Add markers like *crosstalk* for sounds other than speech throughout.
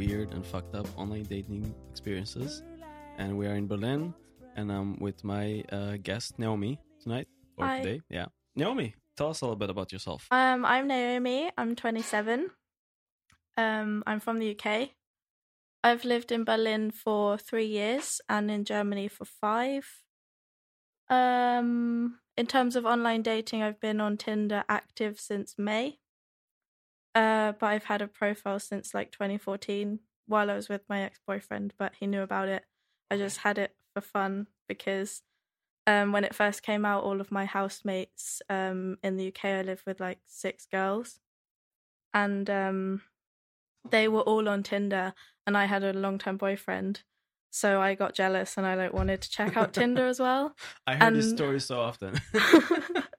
weird and fucked up online dating experiences. And we are in Berlin, and I'm with my uh, guest Naomi tonight or Hi. today. Yeah, Naomi, tell us a little bit about yourself. Um, I'm Naomi. I'm 27. Um, I'm from the UK. I've lived in Berlin for three years and in Germany for five. Um, in terms of online dating, I've been on Tinder active since May. Uh, but I've had a profile since like 2014 while I was with my ex boyfriend, but he knew about it. I just had it for fun because um, when it first came out, all of my housemates um, in the UK, I lived with like six girls, and um, they were all on Tinder, and I had a long term boyfriend. So I got jealous and I like wanted to check out Tinder as well. *laughs* I heard this and- story so often. *laughs* *laughs*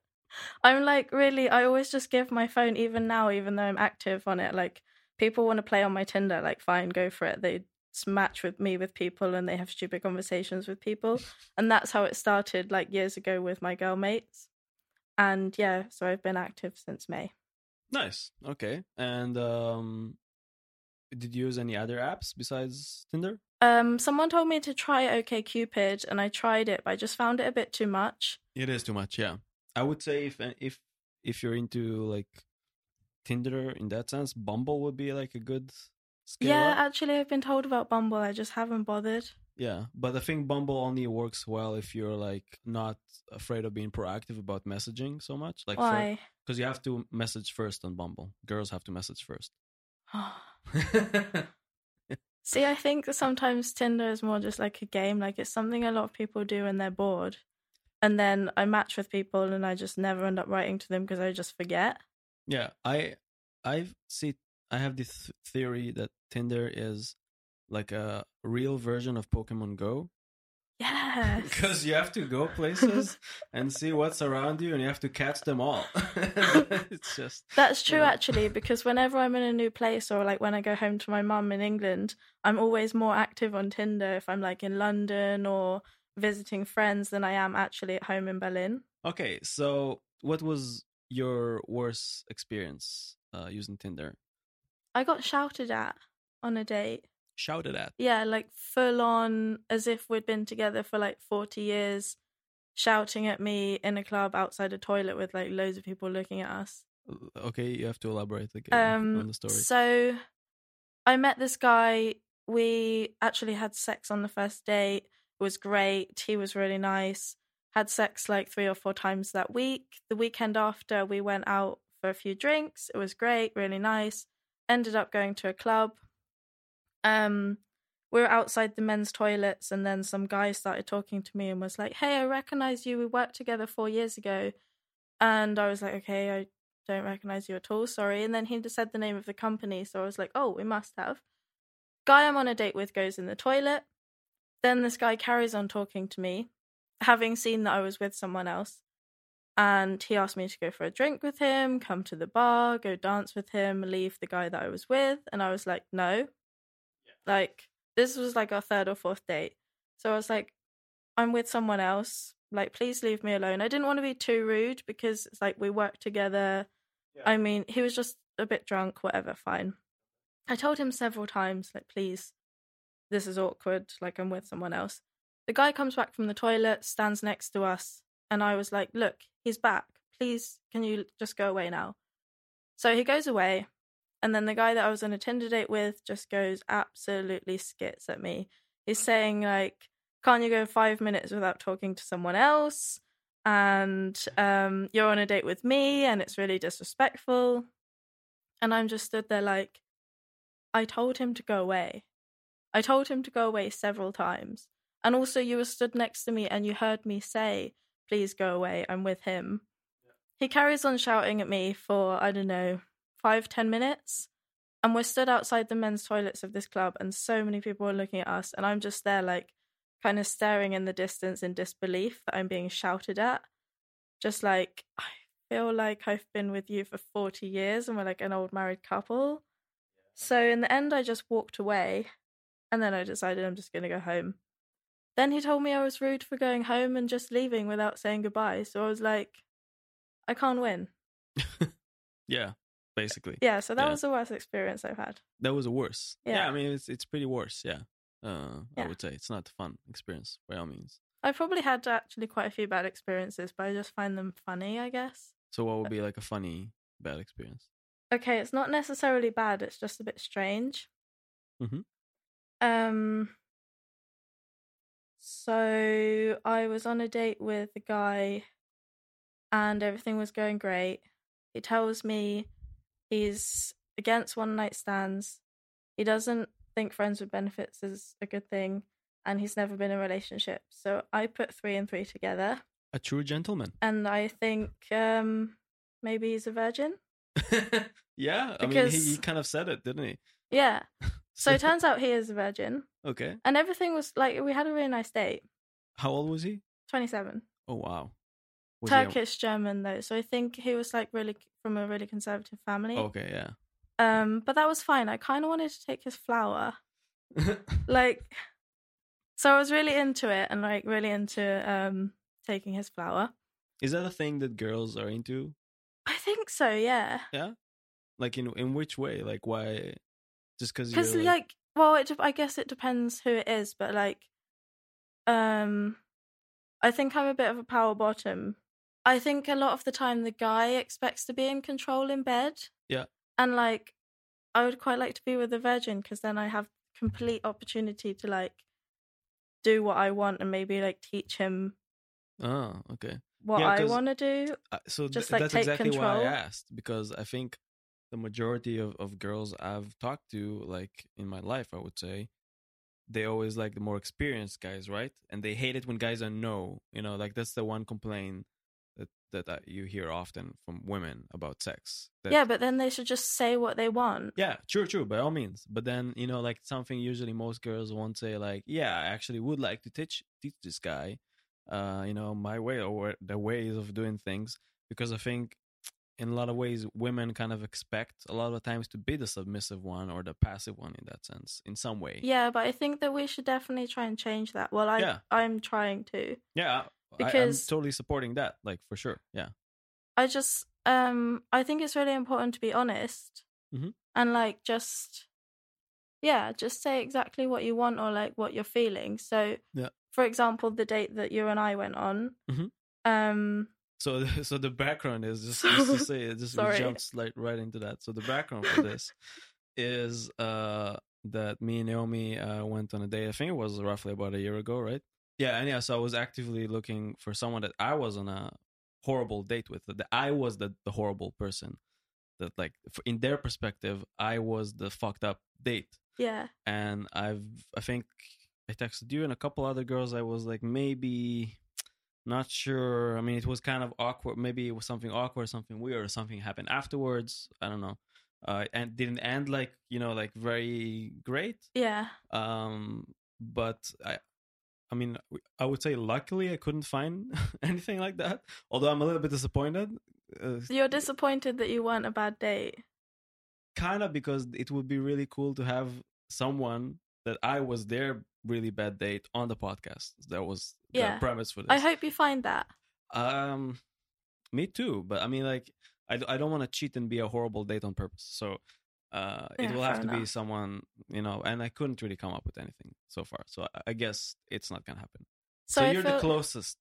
I'm like really I always just give my phone even now even though I'm active on it like people want to play on my Tinder like fine go for it they match with me with people and they have stupid conversations with people and that's how it started like years ago with my girl mates and yeah so I've been active since May nice. Okay. And um, did you use any other apps besides Tinder? um someone told me to try OK Cupid and I tried it but I just found it a bit too much It is too much. Yeah, I would say if if if you're into like Tinder in that sense, Bumble would be like a good scale yeah up. actually I've been told about Bumble I just haven't bothered Yeah, but I think Bumble only works well if you're like not afraid of being proactive about messaging so much. Like, why Because you have to message first on Bumble. Girls have to message first. *gasps* *laughs* See, I think sometimes Tinder is more just like a game. Like it's something a lot of people do when they're bored. And then I match with people and I just never end up writing to them because I just forget. yeah, I I see. I have this theory that Tinder is like a real version of Pokemon Go *laughs* Yes. because you have to go places *laughs* and see what's around you and you have to catch them all. *laughs* it's just That's true Yeah. actually, because whenever I'm in a new place or like when I go home to my mum in England, I'm always more active on Tinder if I'm like in London or visiting friends than I am actually at home in Berlin. okay. So, what was your worst experience uh, using Tinder? I got shouted at on a date. Shouted at. Yeah, like full on as if we'd been together for like 40 years, shouting at me in a club outside a toilet with like loads of people looking at us. Okay, you have to elaborate again on Um the story. so I met this guy, we actually had sex on the first date. Was great. He was really nice. Had sex like 3 or 4 times that week. The weekend after we went out for a few drinks. It was great, really nice. Ended up going to a club. Um we were outside the men's toilets and then some guy started talking to me and was like, "Hey, I recognize you. We worked together 4 years ago." And I was like, "Okay, I don't recognize you at all. Sorry." And then he just said the name of the company, so I was like, "Oh, we must have." Guy I'm on a date with goes in the toilet. Then this guy carries on talking to me, having seen that I was with someone else. And he asked me to go for a drink with him, come to the bar, go dance with him, leave the guy that I was with. And I was like, no. Like, this was like our third or fourth date. So I was like, I'm with someone else. Like, please leave me alone. I didn't want to be too rude because it's like we work together. I mean, he was just a bit drunk, whatever, fine. I told him several times, like, please, this is awkward. Like, I'm with someone else. The guy comes back from the toilet, stands next to us, and I was like, look, he's back. Please, can you just go away now? So he goes away, and then the guy that I was on a Tinder date with just goes absolutely skits at me. He's saying, like, can't you go five minutes without talking to someone else? And um, you're on a date with me, and it's really disrespectful. And I'm just stood there like, I told him to go away. I told him to go away several times. And also, you were stood next to me and you heard me say, please go away, I'm with him. He carries on shouting at me for, I don't know, five, ten minutes. And we're stood outside the men's toilets of this club, and so many people are looking at us. And I'm just there, like, kind of staring in the distance in disbelief that I'm being shouted at. Just like, I feel like I've been with you for 40 years and we're like an old married couple. So in the end, I just walked away and then I decided I'm just going to go home. Then he told me I was rude for going home and just leaving without saying goodbye. So I was like, I can't win. *laughs* yeah, basically. Yeah, so that Yeah. was the worst experience I've had. That was worse. Yeah, Yeah. I mean it's it's pretty worse. Yeah, uh, I would say it's not a fun experience by all means. I've probably had actually quite a few bad experiences, but I just find them funny, I guess. So what would be like a funny bad experience? Okay, it's not necessarily bad, it's just a bit strange. Mhm. Um so I was on a date with a guy and everything was going great. He tells me he's against one night stands. He doesn't think friends with benefits is a good thing and he's never been in a relationship. So I put 3 and 3 together A true gentleman. and I think um maybe he's a virgin. *laughs* yeah, I mean he, he kind of said it, didn't he? Yeah. *laughs* So it turns out he is a virgin. okay. And everything was like we had a really nice date. How old was he? 27. Oh wow. Was he Turkish German though. So I think he was like really from a really conservative family. okay, yeah. Um but that was fine. I kind of wanted to take his flower. *laughs* Like so I was really into it and like really into um taking his flower. Is that a thing that girls are into? I think so, Yeah. yeah. Like in in which way? Like why? Just because Cuz you're like, well, it, I guess it depends who it is, but like um I think I'm a bit of a power bottom. I think a lot of the time the guy expects to be in control in bed. Yeah. And like I would quite like to be with a virgin because then I have complete opportunity to like do what I want and maybe like teach him Oh, okay. what Yeah, I want to do. Uh, so th- Just, like, that's take exactly why I asked because I think the majority of, of girls I've talked to, like in my life, I would say, they always like the more experienced guys, right? And they hate it when guys are no. You know, like that's the one complaint that that I, you hear often from women about sex. That, yeah, but then they should just say what they want. yeah, true, true, by all means. But then you know, like something usually most girls won't say, like, yeah, I actually would like to teach teach this guy, uh, you know, my way or the ways of doing things, because I think in a lot of ways women kind of expect a lot of times to be the submissive one or the passive one in that sense, in some way. Yeah, but I think that we should definitely try and change that. Well, I Yeah. I'm trying to. Yeah, Because- I'm totally supporting that, like for sure. Yeah, I just um I think it's really important to be honest Mhm. and like just yeah, just say exactly what you want or like what you're feeling. So Yeah. for example, the date that you and I went on, Mhm. um So, *laughs* so the background is just, just to say, it just jumps like right into that. So the background for this is uh that me and Naomi uh, went on a date. I think it was roughly about a year ago, right? Yeah, and yeah. So I was actively looking for someone that I was on a horrible date with. That I was the the horrible person. That like in their perspective, I was the fucked up date yeah. and I've I think I texted you and a couple other girls. I was like maybe not sure. I mean, it was kind of awkward. Maybe it was something awkward, something weird, or something happened afterwards. I don't know. Uh, and didn't end like you know like very great. Yeah. Um, but I. I mean, I would say luckily I couldn't find *laughs* anything like that. Although I'm a little bit disappointed. Uh, you're disappointed that you weren't a bad date. kind of because it would be really cool to have someone that I was their really bad date on the podcast. That was the premise for this. I hope you find that. Um, me too. But I mean, like, I, I don't want to cheat and be a horrible date on purpose. So, uh, it will have to be someone you know. And I couldn't really come up with anything so far. So I, I guess it's not gonna happen. So, So, you're the closest.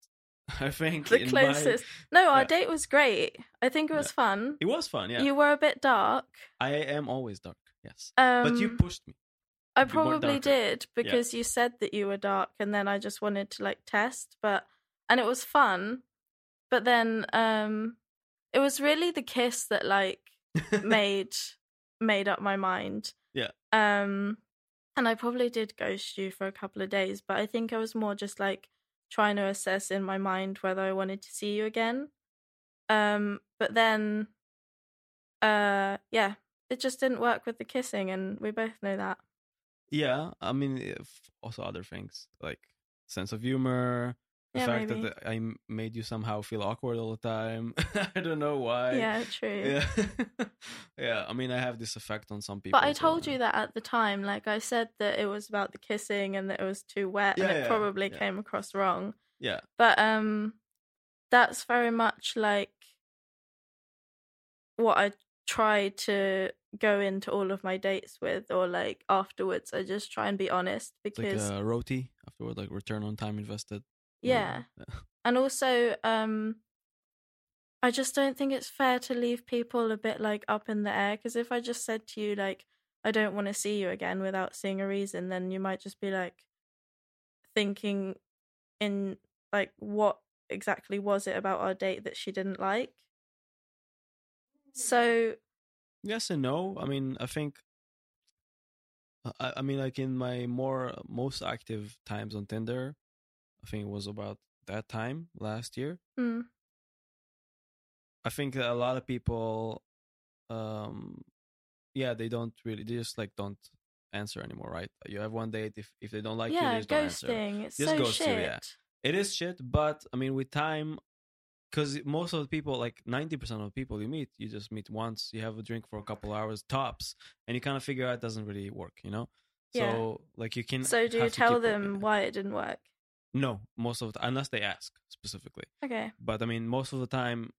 *laughs* I think the in my- closest. No, our yeah. date was great. I think it was fun. It was fun. Yeah, You were a bit dark. I am always dark. Yes, Um, but you pushed me. I probably did because you said that you were dark, and then I just wanted to like test, but and it was fun. But then, um, it was really the kiss that like *laughs* made made up my mind. Yeah. Um, and I probably did ghost you for a couple of days, but I think I was more just like trying to assess in my mind whether I wanted to see you again. Um, but then, uh, yeah, it just didn't work with the kissing, and we both know that. Yeah, I mean, also other things like sense of humor, the Yeah, fact maybe. that I made you somehow feel awkward all the time. *laughs* I don't know why. yeah, true. yeah, *laughs* yeah. I mean, I have this effect on some people. But I told uh, you that at the time. Like I said that it was about the kissing and that it was too wet Yeah, and it yeah, probably came across wrong. Yeah, But um that's very much like what I try to go into all of my dates with or like afterwards. I just try and be honest It's because like a roti afterward, like return on time invested. yeah. And also, um, I just don't think it's fair to leave people a bit like up in the air. Because if I just said to you, like, I don't want to see you again without seeing a reason, then you might just be like thinking in like, what exactly was it about our date that she didn't like? So, Yes and no. I mean, I think. I, I mean, like in my more most active times on Tinder, I think it was about that time last year. mm, I think that a lot of people, um, yeah, they don't really, they just like don't answer anymore, right? You have one date if if they don't like you, yeah, they just don't answer. ghosting. It's Just so ghost you, shit. yeah. It is shit, but I mean, with time, because most of the people, like ninety percent of the people you meet, you just meet once, you have a drink for a couple hours tops, and you kind of figure out it doesn't really work, you know. Yeah. So like you can. So, do you tell them why it didn't work? No, most of the unless they ask specifically. Okay. But I mean, most of the time,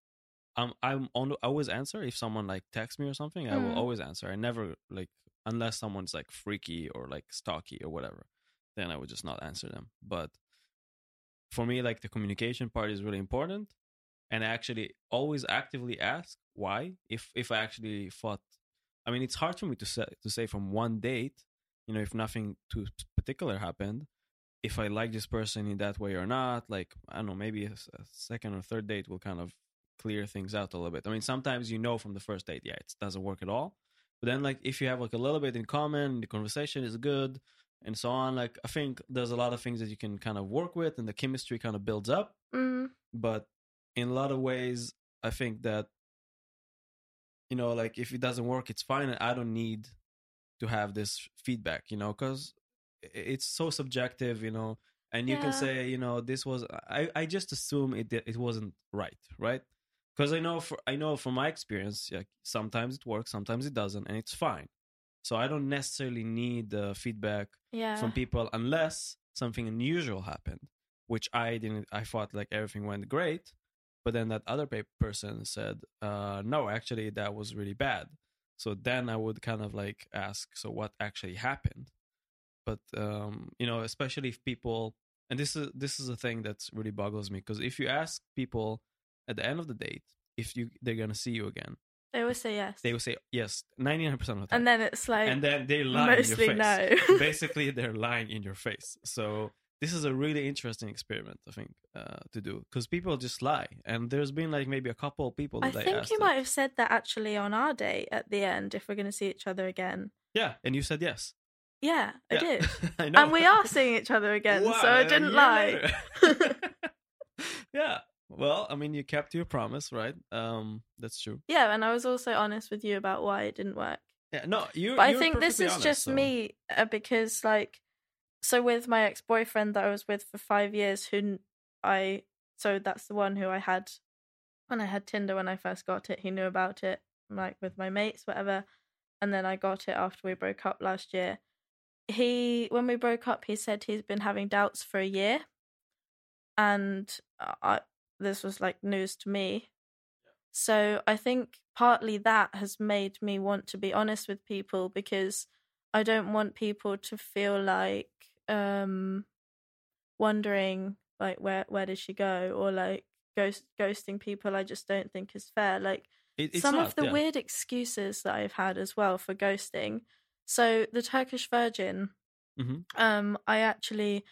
I'm I'm on, I always answer if someone like texts me or something. I will Mm. always answer. I never like unless someone's like freaky or like stalky or whatever, then I would just not answer them. But for me, like the communication part is really important, and I actually always actively ask why. If if I actually thought, I mean, it's hard for me to say to say from one date, you know, if nothing too particular happened, if I like this person in that way or not. Like I don't know, maybe a second or third date will kind of clear things out a little bit. I mean, sometimes you know from the first date, yeah, it doesn't work at all. But then, like, if you have like a little bit in common, the conversation is good, and so on. Like, I think there's a lot of things that you can kind of work with, and the chemistry kind of builds up. Mm, But in a lot of ways, I think that you know, like, if it doesn't work, it's fine, I don't need to have this feedback, you know, because it's so subjective, you know. And you Yeah. can say, you know, this was. I, I just assume it it wasn't right, right? Because I know for I know from my experience, like sometimes it works, sometimes it doesn't, and it's fine. So I don't necessarily need the feedback yeah. from people unless something unusual happened, which I didn't. I thought like everything went great, but then that other person said, uh, "No, actually, that was really bad." So then I would kind of like ask, "So what actually happened?" But um, you know, especially if people, and this is this is a thing that's really boggles me because if you ask people at the end of the date if you they're gonna see you again, They will say yes. they will say yes ninety nine percent of the time, and then it's like and then they lie mostly in your face no. *laughs* basically they're lying in your face so this is a really interesting experiment i think uh, to do because people just lie and there's been like maybe a couple of people I that i, think you that- might have said that actually on our date at the end if we're going to see each other again. yeah and you said yes Yeah, I Yeah. did. *laughs* I know. And we are seeing each other again, Wow, so I didn't lie. *laughs* yeah well i mean you kept your promise right um that's true Yeah, and I was also honest with you about why it didn't work. yeah no you But I think this is honest, just so- me uh, because, like, so with my ex boyfriend that I was with for five years, who I so that's the one who I had when I had Tinder when I first got it. He knew about it, like with my mates, whatever. And then I got it after we broke up last year. He, when we broke up, he said he's been having doubts for a year. And I, this was like news to me. So I think partly that has made me want to be honest with people because I don't want people to feel like um wondering like where where did she go or like ghost ghosting people I just don't think is fair. Like It- some not, of the yeah. weird excuses that I've had as well for ghosting. So the Turkish Virgin, Mhm. um, I actually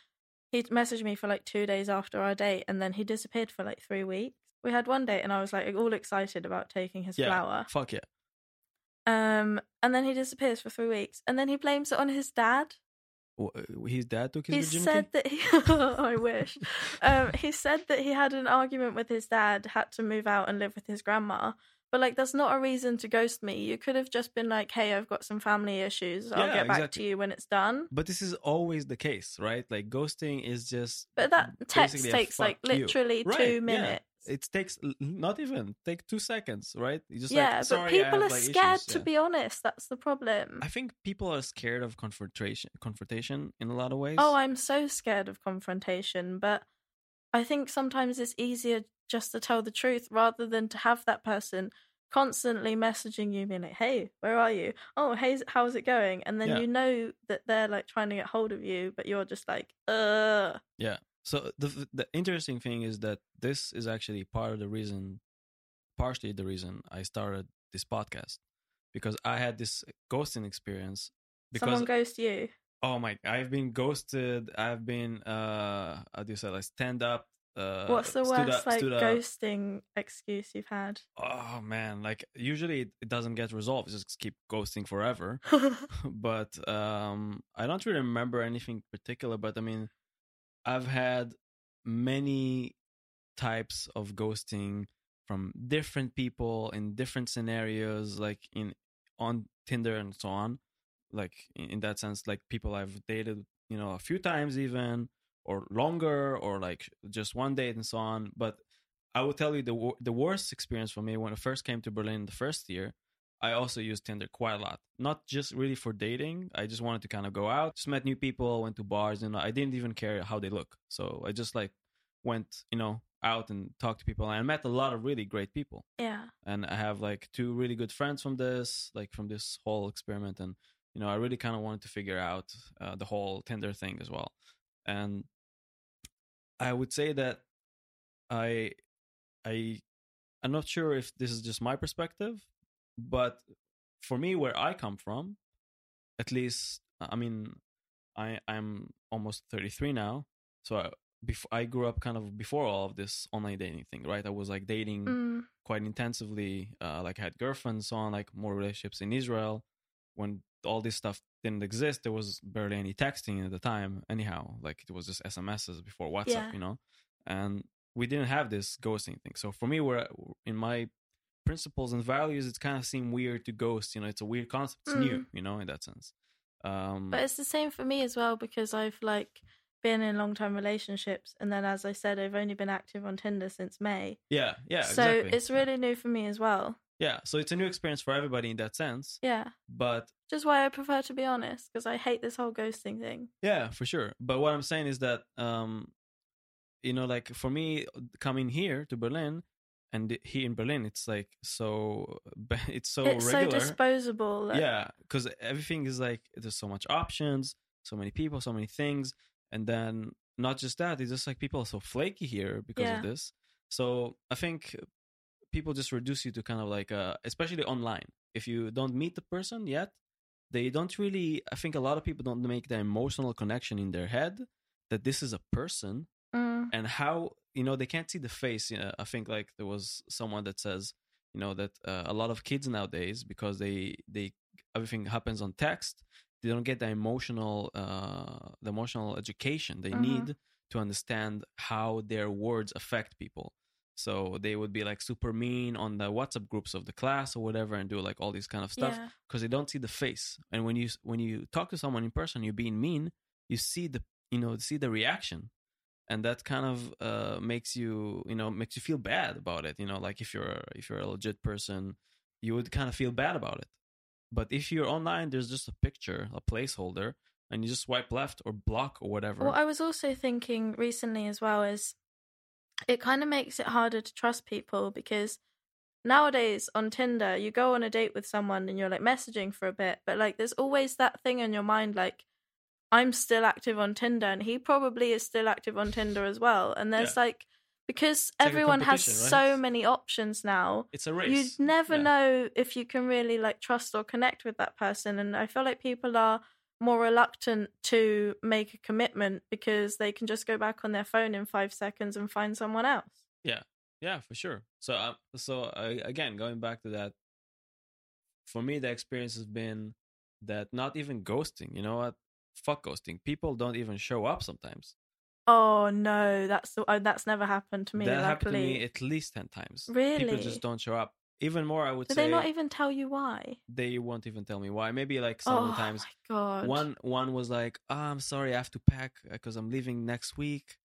he messaged me for like two days after our date, and then he disappeared for like three weeks. We had one date, and I was like all excited about taking his yeah flower. fuck yeah Um, and then he disappears for three weeks, and then he blames it on his dad. Uh, his dad took his he virginity said that he, *laughs* I wish. Um, he said that he had an argument with his dad, had to move out and live with his grandma. But like, that's not a reason to ghost me. You could have just been like, "Hey, I've got some family issues. I'll Yeah, get back exactly. to you when it's done." But this is always the case, right? Like ghosting is just. But that text takes like you. literally Right, two yeah. minutes. It takes not even take two seconds, right? You just yeah, like, Sorry, but people have, are like, scared issues." to Yeah. be honest. That's the problem. I think people are scared of confrontation. Confrontation in a lot of ways. Oh, I'm so scared of confrontation, but I think sometimes it's easier just to tell the truth rather than to have that person constantly messaging you, being like, "Hey, where are you? Oh, hey, how's it going?" And then Yeah. you know that they're like trying to get hold of you, but you're just like, "Uh, Yeah. So the the interesting thing is that this is actually part of the reason, partially the reason I started this podcast, because I had this ghosting experience. Because someone to you." oh my, I've been ghosted. I've been uh, how do you say like stand up. Uh, What's the worst up- like ghosting excuse you've had? Oh man, like usually it, it doesn't get resolved. It just keep ghosting forever. *laughs* *laughs* but um I don't really remember anything particular, but I mean I've had many types of ghosting from different people in different scenarios like in on Tinder and so on. Like in, in that sense like people I've dated, you know, a few times even or longer or like just one date and so on, but I will tell you the the worst experience for me when I first came to Berlin the first year I also used Tinder quite a lot. Not just really for dating. I just wanted to kind of go out, just met new people, went to bars, and I didn't even care how they look. So I just like went, you know, out and talked to people. And I met a lot of really great people. yeah. And I have like two really good friends from this, like from this whole experiment. And, you know, I really kind of wanted to figure out uh, the whole Tinder thing as well. And I would say that I, I, I'm not sure if this is just my perspective, but for me where i come from at least i mean i i'm almost 33 now. So I, before i grew up kind of before all of this online dating thing right? I was like dating Mm, quite intensively uh, like I had girlfriends so on like more relationships in israel. When all this stuff didn't exist there was barely any texting at the time anyhow. Like it was just smss before whatsapp Yeah. you know? And we didn't have this ghosting thing. So for me where in my principles and values it kind of seemed weird to ghost you know it's a weird concept it's new Mm. you know in that sense um But it's the same for me as well because I've like been in long term relationships and then as I said I've only been active on Tinder since May. yeah yeah so exactly. it's really new for me as well. yeah so it's a new experience for everybody in that sense Yeah. but Just why I prefer to be honest because I hate this whole ghosting thing. Yeah, for sure. But what I'm saying is that, um, you know, like for me coming here to Berlin, and here in Berlin, it's like so, *laughs* it's so it's regular. so disposable. that- yeah, because everything is like there's so much options, so many people, so many things, and then not just that, it's just like people are so flaky here because Yeah. of this. So I think people just reduce you to kind of like, uh, especially online. If you don't meet the person yet, they don't really. I think a lot of people don't make the emotional connection in their head that this is a person Mm, and how you know they can't see the face you know, i think like there was someone that says you know that uh, a lot of kids nowadays because they they everything happens on text they don't get the emotional uh the emotional education they Mhm. need to understand how their words affect people so they would be like super mean on the whatsapp groups of the class or whatever and do like all these kind of stuff yeah. because they don't see the face and when you when you talk to someone in person you're being mean you see the you know see the reaction and that kind of uh makes you you know makes you feel bad about it you know like if you're if you're a legit person you would kind of feel bad about it. But if you're online there's just a picture a placeholder and you just swipe left or block or whatever. Well I was also thinking recently as well is it kind of makes it harder to trust people because nowadays on Tinder, you go on a date with someone and you're like messaging for a bit, but like there's always that thing in your mind like, I'm still active on Tinder and he probably is still active on Tinder as well. And there's like, because a everyone has right? so many options now, it's a race you'd never Yeah. know if you can really like trust or connect with that person and i feel like people are more reluctant to make a commitment because they can just go back on their phone in five seconds and find someone else Yeah, yeah, for sure. So, uh, so uh, again, going back to that, for me, the experience has been that not even ghosting. You know what? Fuck ghosting. People don't even show up sometimes. oh no that's oh, that's never happened to me that luckily happened to me at least ten times. Really, people just don't show up. Even more, I would do say they not even tell you why they won't even tell me why. Maybe like some oh times my god one one was like, oh, "I'm sorry, I have to pack because I'm leaving next week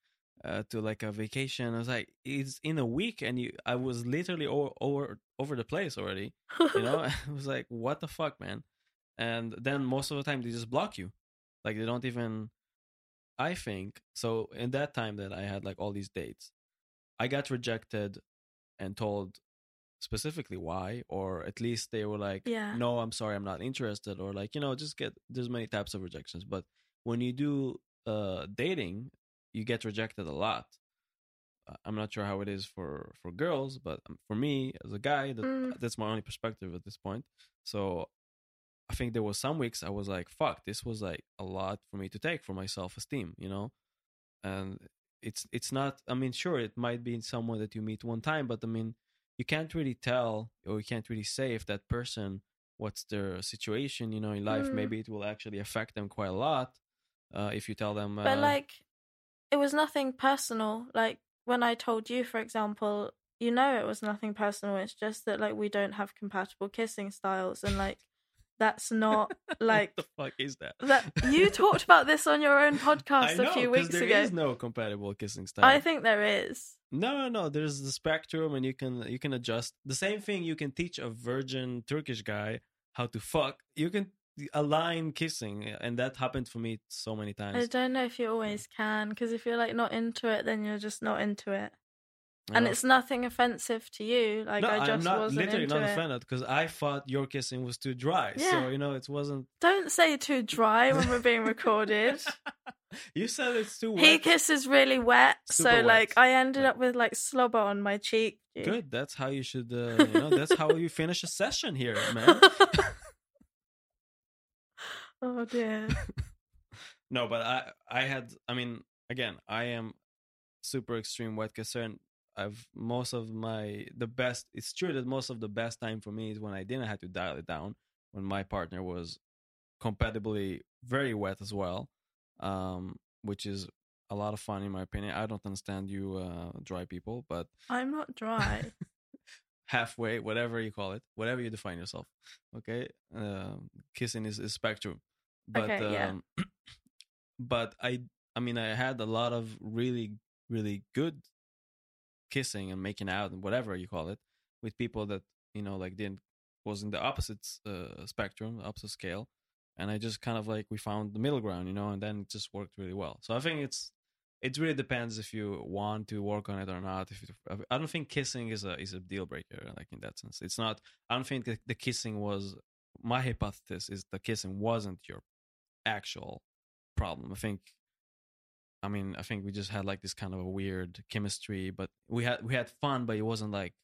uh, to like a vacation." I was like, "It's in a week," and you, I was literally over over, over the place already. You know, *laughs* *laughs* I was like, "What the fuck, man?" And then most of the time they just block you, like they don't even. I think so. In that time that I had like all these dates, I got rejected and told specifically why, or at least they were like, Yeah. no, I'm sorry, I'm not interested, or like you know, just get there's many types of rejections. But when you do uh dating, you get rejected a lot. I'm not sure how it is for for girls, but um, for me as a guy, that, Mm. that's my only perspective at this point. So I think there was some weeks I was like, "Fuck, this was like a lot for me to take for my self esteem," you know. And it's it's not. I mean, sure, it might be in someone that you meet one time, but I mean, you can't really tell or you can't really say if that person what's their situation, you know, in life. Mm. Maybe it will actually affect them quite a lot uh, if you tell them. Uh, But like, it was nothing personal. Like when I told you, for example, you know, it was nothing personal. It's just that like we don't have compatible kissing styles, and like that's not *laughs* like what the fuck is that? that. You *laughs* talked about this on your own podcast know, a few weeks there ago. There is no compatible kissing style. I think there is. No, no, no. There's the spectrum, and you can you can adjust. The same thing you can teach a virgin Turkish guy how to fuck. You can align kissing, and that happened for me so many times. I don't know if you always can because if you're like not into it, then you're just not into it, And it's nothing offensive to you. Like no, I just am not wasn't literally into not offended because I thought your kissing was too dry. Yeah. So you know, it wasn't. Don't say too dry when we're being recorded. *laughs* you said it's too wet. He kisses really wet, Super so wet. like I ended up with like slobber on my cheek. Good. That's how you should. Uh, you know, that's how you finish a session here, man. *laughs* *laughs* oh dear. no, but I I had I mean again I am super extreme wet kisser and I've most of my the best it's true that most of the best time for me is when I didn't have to dial it down when my partner was compatibly very wet as well um which is a lot of fun in my opinion I don't understand you uh dry people but I'm not dry. *laughs* halfway whatever you call it whatever you define yourself okay um kissing is, is spectrum but Okay, yeah. um *clears throat* but i i mean i had a lot of really really good kissing and making out and whatever you call it with people that you know like didn't was in the opposite uh, spectrum opposite scale. And i just kind of like we found the middle ground you know and then it just worked really well. So i think it's it really depends if you want to work on it or not. If you, i don't think kissing is a is a deal breaker like in that sense. It's not i don't think the kissing was my hypothesis is the kissing wasn't your actual problem. I think i mean i think we just had like this kind of a weird chemistry but we had we had fun but it wasn't like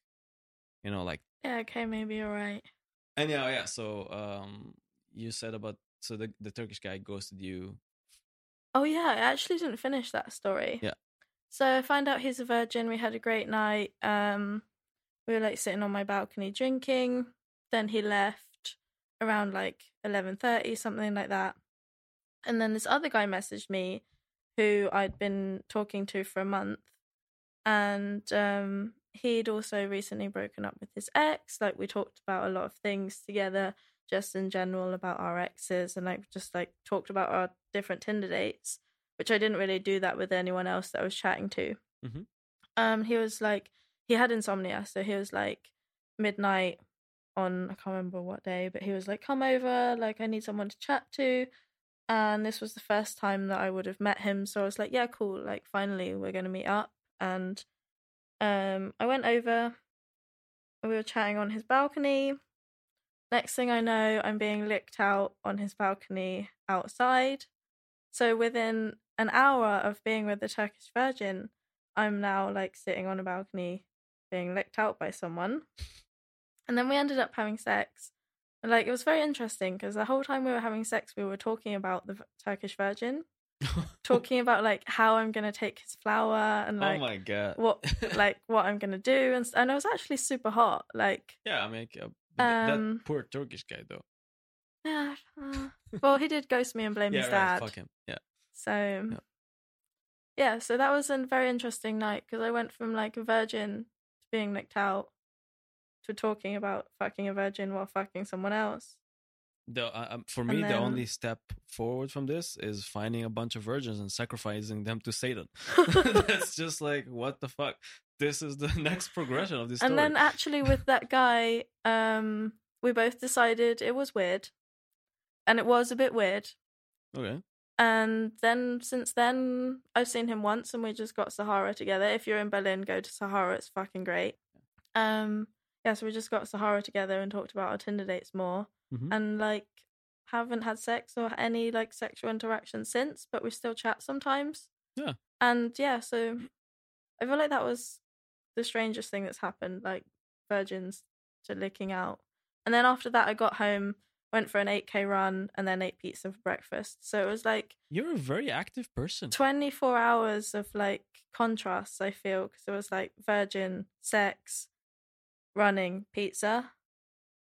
you know like yeah, okay, maybe you're right. and yeah yeah so um you said about so the the turkish guy ghosted you Oh yeah, I actually didn't finish that story. Yeah. So I find out he's a virgin. We had a great night. Um, we were like sitting on my balcony drinking. Then he left around like eleven thirty, something like that. And then this other guy messaged me, who I'd been talking to for a month, and um, he'd also recently broken up with his ex. Like we talked about a lot of things together, just in general about our exes, and like just like talked about our different Tinder dates, which I didn't really do that with anyone else that I was chatting to. Mhm. Um, he was like he had insomnia, so he was like midnight on I can't remember what day, but he was like, "Come over, like I need someone to chat to." And this was the first time that I would have met him, so I was like, "Yeah, cool. Like finally we're gonna meet up." And um, I went over. We were chatting on his balcony. Next thing I know, I'm being licked out on his balcony outside. So within an hour of being with the Turkish Virgin, I'm now like sitting on a balcony being licked out by someone. And then we ended up having sex. Like it was very interesting because the whole time we were having sex, we were talking about the Turkish Virgin, *laughs* talking about like how I'm gonna take his flower and oh like my god what *laughs* like what I'm gonna do and and it was actually super hot. Like yeah i mean but that Um, poor turkish guy though yeah, uh, *laughs* well he did ghost me and blame yeah his right, dad. fuck him yeah So yeah. so that was a very interesting night because I went from like a virgin to being licked out to talking about fucking a virgin while fucking someone else. The, uh, um, for me, the only step forward from this is finding a bunch of virgins and sacrificing them to Satan. *laughs* *laughs* That's just like what the fuck. This is the *laughs* next progression of this story. and then actually with that guy, um, we both decided it was weird, and it was a bit weird. okay, And then since then, I've seen him once, and we just got Sahara together. If you're in Berlin, go to Sahara; it's fucking great. Um, yeah, so we just got Sahara together and talked about our Tinder dates more, Mhm. and like haven't had sex or any like sexual interaction since, but we still chat sometimes. Yeah. and yeah, so I feel like that was the strangest thing that's happened, like virgins to licking out, and then after that, I got home, went for an eight k run, and then ate pizza for breakfast. So it was like You're a very active person. 24 hours of like contrasts i feel because it was like virgin sex running pizza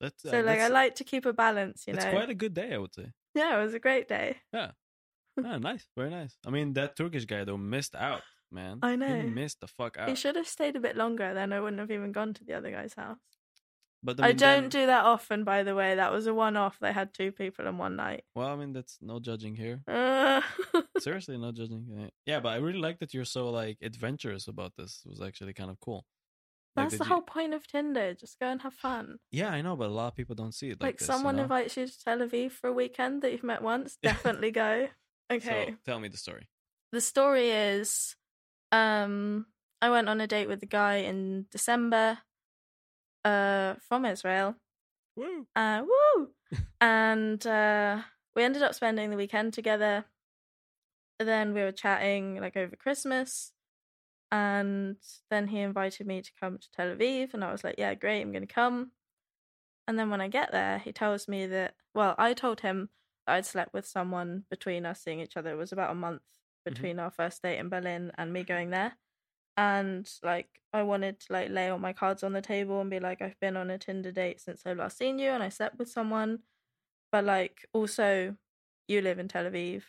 That's, uh, so like i like to keep a balance you know. it's quite a good day, I would say. yeah it was a great day ah, *laughs* nice, very nice. I mean, that Turkish guy though missed out, man. I know. He missed the fuck out. he should have stayed a bit longer then i wouldn't have even gone to the other guy's house But i, mean, don't then- do that often by the way that was a one-off they had two people in one night Well, I mean, that's no judging here. uh, *laughs* Seriously, no judging. Yeah, but I really like that you're so like adventurous about this. It was actually kind of cool. Like that's that the you- whole point of tinder just go and have fun Yeah, I know, but a lot of people don't see it like, like, this, someone you know? invites you to tel aviv for a weekend that you've met once *laughs* definitely go okay So tell me the story. the story is um I went on a date with a guy in December uh from Israel. Woo! Uh woo *laughs* and uh we ended up spending the weekend together. Then we were chatting like over Christmas and then he invited me to come to Tel Aviv and I was like, yeah, great, I'm going to come. And then when I get there, he tells me that well, I told him I'd slept with someone between us seeing each other. It was about a month mm-hmm. between our first date in Berlin and me mm-hmm. going there. And like I wanted to like lay all my cards on the table and be like, I've been on a Tinder date since I've last seen you and I slept with someone. But like also you live in Tel Aviv.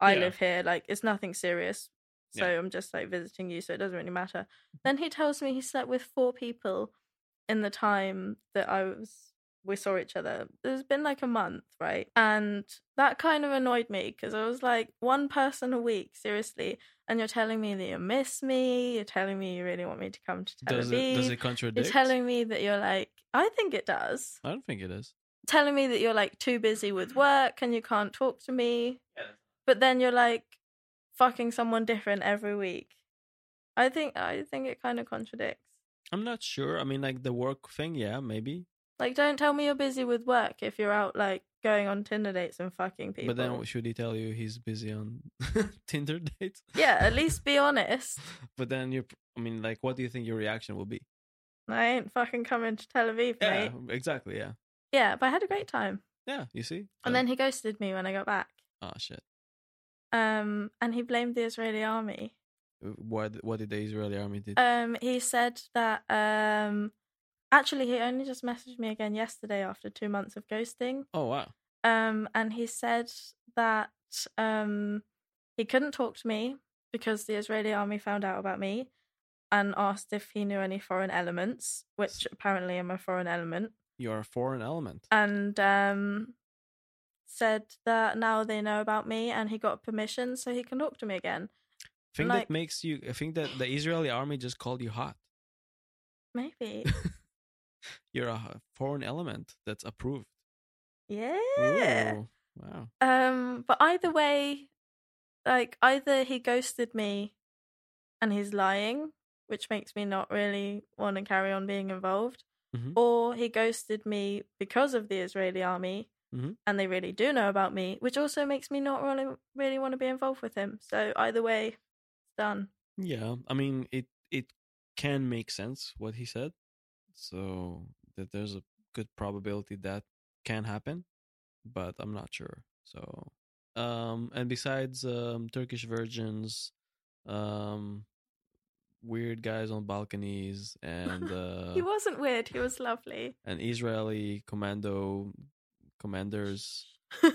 I Yeah. live here. Like it's nothing serious. So Yeah. I'm just like visiting you, so it doesn't really matter. Then he tells me he slept with four people in the time that I was we saw each other. There's been like a month, right? And that kind of annoyed me because I was like, one person a week, seriously. And you're telling me that you miss me. You're telling me you really want me to come to Tel Does Aviv. it does it contradict? you're telling me that you're like, I think it does. I don't think it is. Telling me that you're like too busy with work and you can't talk to me. But then you're like fucking someone different every week. I think I think it kind of contradicts. I'm not sure. I mean, like the work thing, yeah, maybe. Like, don't tell me you're busy with work if you're out like going on Tinder dates and fucking people. But then, should he tell you he's busy on *laughs* Tinder dates? yeah, at *laughs* least be honest. But then you, I mean, like, what do you think your reaction will be? I ain't fucking coming to Tel Aviv, Yeah, mate. exactly. Yeah, Yeah, but I had a great time. yeah. You see. And then he ghosted me when I got back. oh shit. Um, and he blamed the Israeli army. What what did the Israeli army did? Um, he said that um, actually he only just messaged me again yesterday after two months of ghosting. oh wow. Um, and he said that um, he couldn't talk to me because the Israeli army found out about me and asked if he knew any foreign elements, which apparently I'm a foreign element, You're a foreign element. and um, said that now they know about me and he got permission so he can talk to me again. I think that makes you. I think that the Israeli army just called you hot. Maybe. *laughs* You're a foreign element that's approved. yeah. Ooh, wow. Um, but either way, like either he ghosted me and he's lying, which makes me not really want to carry on being involved, Mhm. or he ghosted me because of the Israeli army Mhm. and they really do know about me, which also makes me not really really want to be involved with him. So either way, it's done. Yeah, I mean it. It can make sense what he said, so that there's a good probability that can happen, but I'm not sure. So, um, and besides um, Turkish virgins, um, weird guys on balconies, and *laughs* uh, he wasn't weird. He was lovely. and Israeli commando commanders. *laughs* They're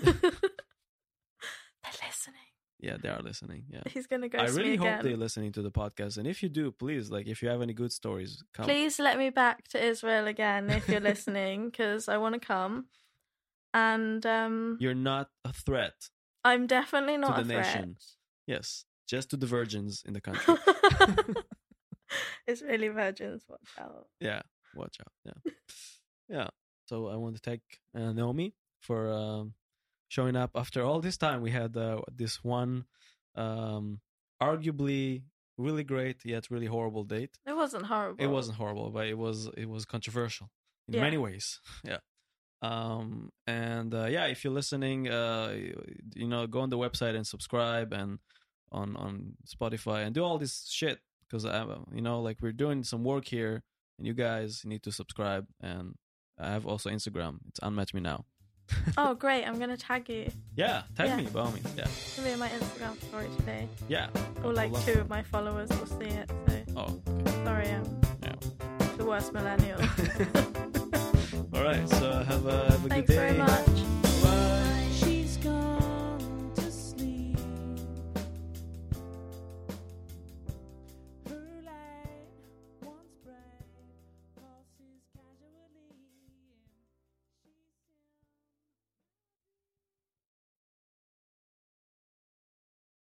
listening. Yeah, they are listening. Yeah. He's gonna go. I really hope again. they're listening to the podcast, and if you do, please, like, if you have any good stories, come. Please let me back to Israel again if you're listening, *laughs* because I want to come. And um, You're not a threat. I'm definitely not the a threat. nation. Yes, just to the virgins in the country. *laughs* Israeli virgins, watch out. yeah, watch out. Yeah, yeah. So I want to thank uh, Naomi for um, showing up after all this time. We had uh, this one, um, arguably really great yet really horrible date. It wasn't horrible. It wasn't horrible, but it was it was controversial in Yeah. many ways. *laughs* Yeah. Um and uh, yeah, if you're listening, uh you know, go on the website and subscribe and on on Spotify and do all this shit because I you know, like we're doing some work here and you guys need to subscribe and I have also Instagram. It's unmatch me now. oh, *laughs* great. I'm going to tag you. Yeah, tag yeah. me by all means. Yeah. It'll be my Instagram story today. Yeah. Or like two of my followers will see it. So. Oh, okay. Sorry, I'm yeah. the worst millennial. *laughs* all right. So have a, have a Thanks good day. Thanks very much.